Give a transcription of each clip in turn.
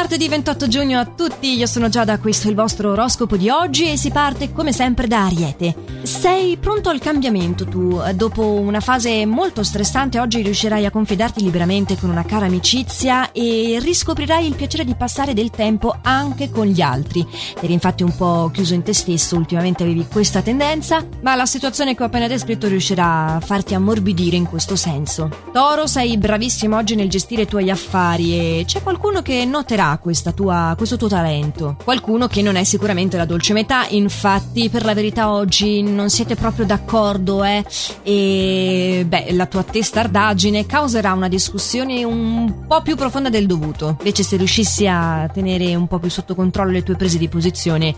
martedì 28 giugno a tutti, io sono Giada, questo è il vostro oroscopo di oggi e si parte come sempre da Ariete. Sei pronto al cambiamento tu, dopo una fase molto stressante oggi riuscirai a confidarti liberamente con una cara amicizia e riscoprirai il piacere di passare del tempo anche con gli altri. Eri infatti un po' chiuso in te stesso, ultimamente avevi questa tendenza, ma la situazione che ho appena descritto riuscirà a farti ammorbidire in questo senso. Toro, sei bravissimo oggi nel gestire i tuoi affari e c'è qualcuno che noterà tua, questo tuo talento. Qualcuno che non è sicuramente la dolce metà, infatti per la verità oggi non siete proprio d'accordo eh? e beh, la tua testardaggine causerà una discussione un po' più profonda del dovuto. Invece se riuscissi a tenere un po' più sotto controllo le tue prese di posizione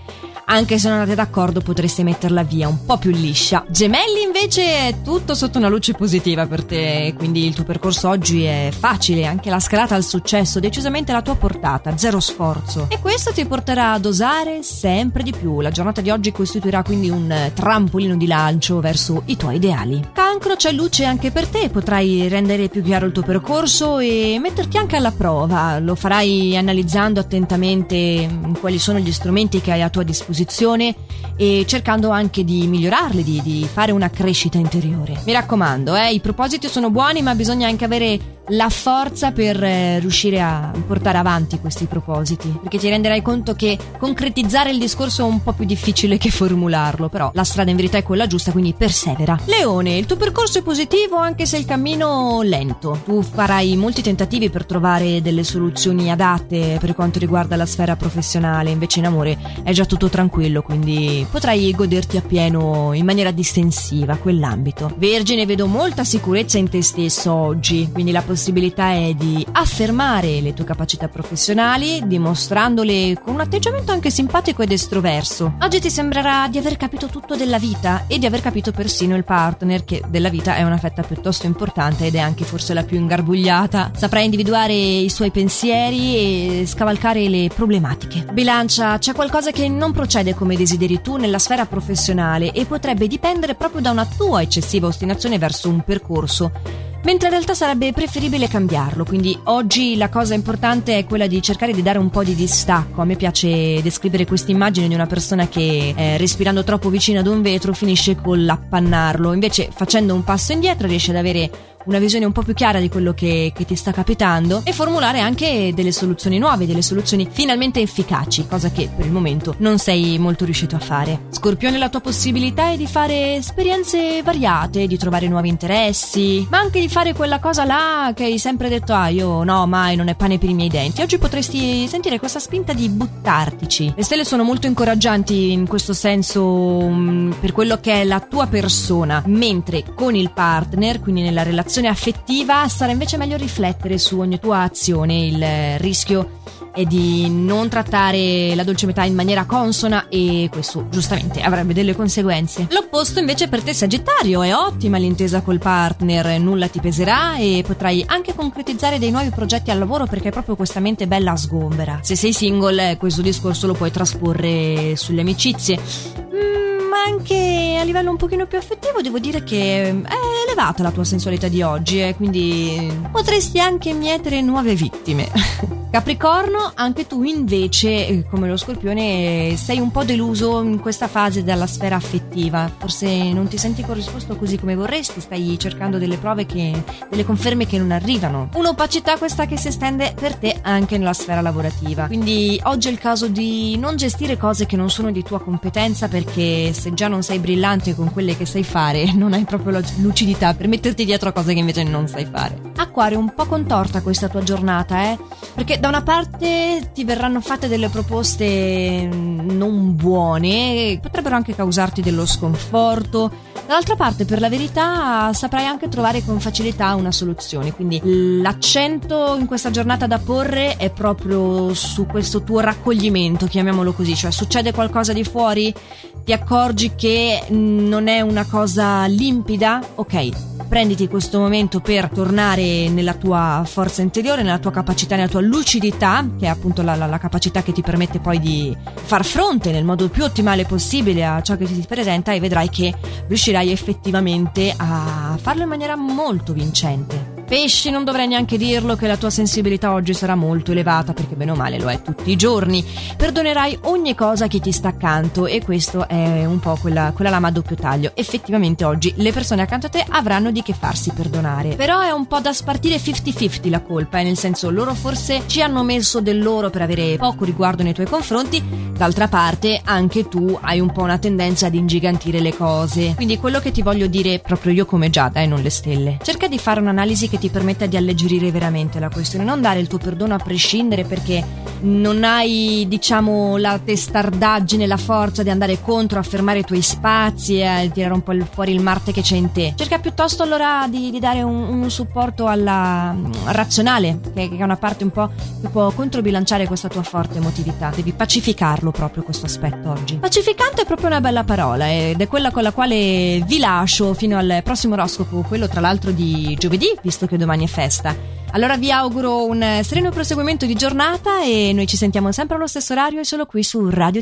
anche se non andate d'accordo potreste metterla via un po' più liscia. Gemelli invece è tutto sotto una luce positiva per te, quindi il tuo percorso oggi è facile, anche la scalata al successo, decisamente la tua portata, zero sforzo. E questo ti porterà ad osare sempre di più. La giornata di oggi costituirà quindi un trampolino di lancio verso i tuoi ideali. Cancro c'è luce anche per te, potrai rendere più chiaro il tuo percorso e metterti anche alla prova. Lo farai analizzando attentamente quali sono gli strumenti che hai a tua disposizione disposizione e cercando anche di migliorarle, di, di fare una crescita interiore. Mi raccomando, eh, i propositi sono buoni, ma bisogna anche avere la forza per eh, riuscire a portare avanti questi propositi, perché ti renderai conto che concretizzare il discorso è un po' più difficile che formularlo, però la strada in verità è quella giusta, quindi persevera. Leone, il tuo percorso è positivo anche se il cammino lento. Tu farai molti tentativi per trovare delle soluzioni adatte per quanto riguarda la sfera professionale, invece in amore è già tutto tranquillo, quindi potrai goderti appieno in maniera distensiva quell'ambito. Vergine, vedo molta sicurezza in te stesso oggi, quindi la possibilità è di affermare le tue capacità professionali, dimostrandole con un atteggiamento anche simpatico ed estroverso. Oggi ti sembrerà di aver capito tutto della vita e di aver capito persino il partner, che della vita è una fetta piuttosto importante ed è anche forse la più ingarbugliata. Saprai individuare i suoi pensieri e scavalcare le problematiche. Bilancia, c'è qualcosa che non procede come desideri tu nella sfera professionale e potrebbe dipendere proprio da una tua eccessiva ostinazione verso un percorso mentre in realtà sarebbe preferibile cambiarlo. Quindi oggi la cosa importante è quella di cercare di dare un po' di distacco. A me piace descrivere questa immagine di una persona che eh, respirando troppo vicino ad un vetro finisce con l'appannarlo, invece facendo un passo indietro riesce ad avere una visione un po' più chiara di quello che, che, ti sta capitando e formulare anche delle soluzioni nuove, delle soluzioni finalmente efficaci, cosa che per il momento non sei molto riuscito a fare. Scorpione, la tua possibilità è di fare esperienze variate, di trovare nuovi interessi, ma anche di fare quella cosa là che hai sempre detto, ah io no, mai, non è pane per i miei denti. Oggi potresti sentire questa spinta di buttartici. Le stelle sono molto incoraggianti in questo senso um, per quello che è la tua persona, mentre con il partner, quindi nella relazione relazione affettiva sarà invece meglio riflettere su ogni tua azione, il rischio è di non trattare la dolce metà in maniera consona e questo giustamente avrebbe delle conseguenze. L'opposto invece per te Sagittario è ottima l'intesa col partner, nulla ti peserà e potrai anche concretizzare dei nuovi progetti al lavoro perché è proprio questa mente bella sgombera. Se sei single questo discorso lo puoi trasporre sulle amicizie anche a livello un pochino più affettivo devo dire che è elevata la tua sensualità di oggi e quindi potresti anche mietere nuove vittime. Capricorno, anche tu invece, eh, come lo scorpione, sei un po' deluso in questa fase dalla sfera affettiva. Forse non ti senti corrisposto così come vorresti, stai cercando delle prove che. delle conferme che non arrivano. Un'opacità questa che si estende per te anche nella sfera lavorativa. Quindi oggi è il caso di non gestire cose che non sono di tua competenza perché se già non sei brillante con quelle che sai fare, non hai proprio la lucidità per metterti dietro a cose che invece non sai fare. Acquario, un po' contorta questa tua giornata, eh? Perché da una parte ti verranno fatte delle proposte non buone, potrebbero anche causarti dello sconforto. Dall'altra parte, per la verità, saprai anche trovare con facilità una soluzione. Quindi l'accento in questa giornata da porre è proprio su questo tuo raccoglimento, chiamiamolo così. Cioè, succede qualcosa di fuori, ti accorgi che non è una cosa limpida, ok prenditi questo momento per tornare nella tua forza interiore, nella tua capacità, nella tua lucidità, che è appunto la, la, la capacità che ti permette poi di far fronte nel modo più ottimale possibile a ciò che ti presenta e vedrai che riuscirai effettivamente a farlo in maniera molto vincente. Pesci non dovrei neanche dirlo che la tua sensibilità oggi sarà molto elevata perché bene o male lo è tutti i giorni. Perdonerai ogni cosa che ti sta accanto e questo è un po' quella, quella lama a doppio taglio. Effettivamente oggi le persone accanto a te avranno di che farsi perdonare. Però è un po' da spartire 50-50 la colpa, eh, nel senso loro forse ci hanno messo del loro per avere poco riguardo nei tuoi confronti, d'altra parte anche tu hai un po' una tendenza ad ingigantire le cose. Quindi quello che ti voglio dire proprio io come Giada e eh, non le stelle. Cerca di fare un'analisi che ti permetta di alleggerire veramente la questione, non dare il tuo perdono a prescindere perché non hai, diciamo, la testardaggine, la forza di andare contro, a fermare i tuoi spazi e a tirare un po' fuori il Marte che c'è in te. Cerca piuttosto allora di, di dare un, un, supporto alla mm, razionale, che, che, è una parte un po' che può controbilanciare questa tua forte emotività. Devi pacificarlo proprio questo aspetto oggi. Pacificante è proprio una bella parola ed è quella con la quale vi lascio fino al prossimo oroscopo, quello tra l'altro di giovedì, visto che che domani è festa. Allora vi auguro un sereno proseguimento di giornata e noi ci sentiamo sempre allo stesso orario e solo qui su Radio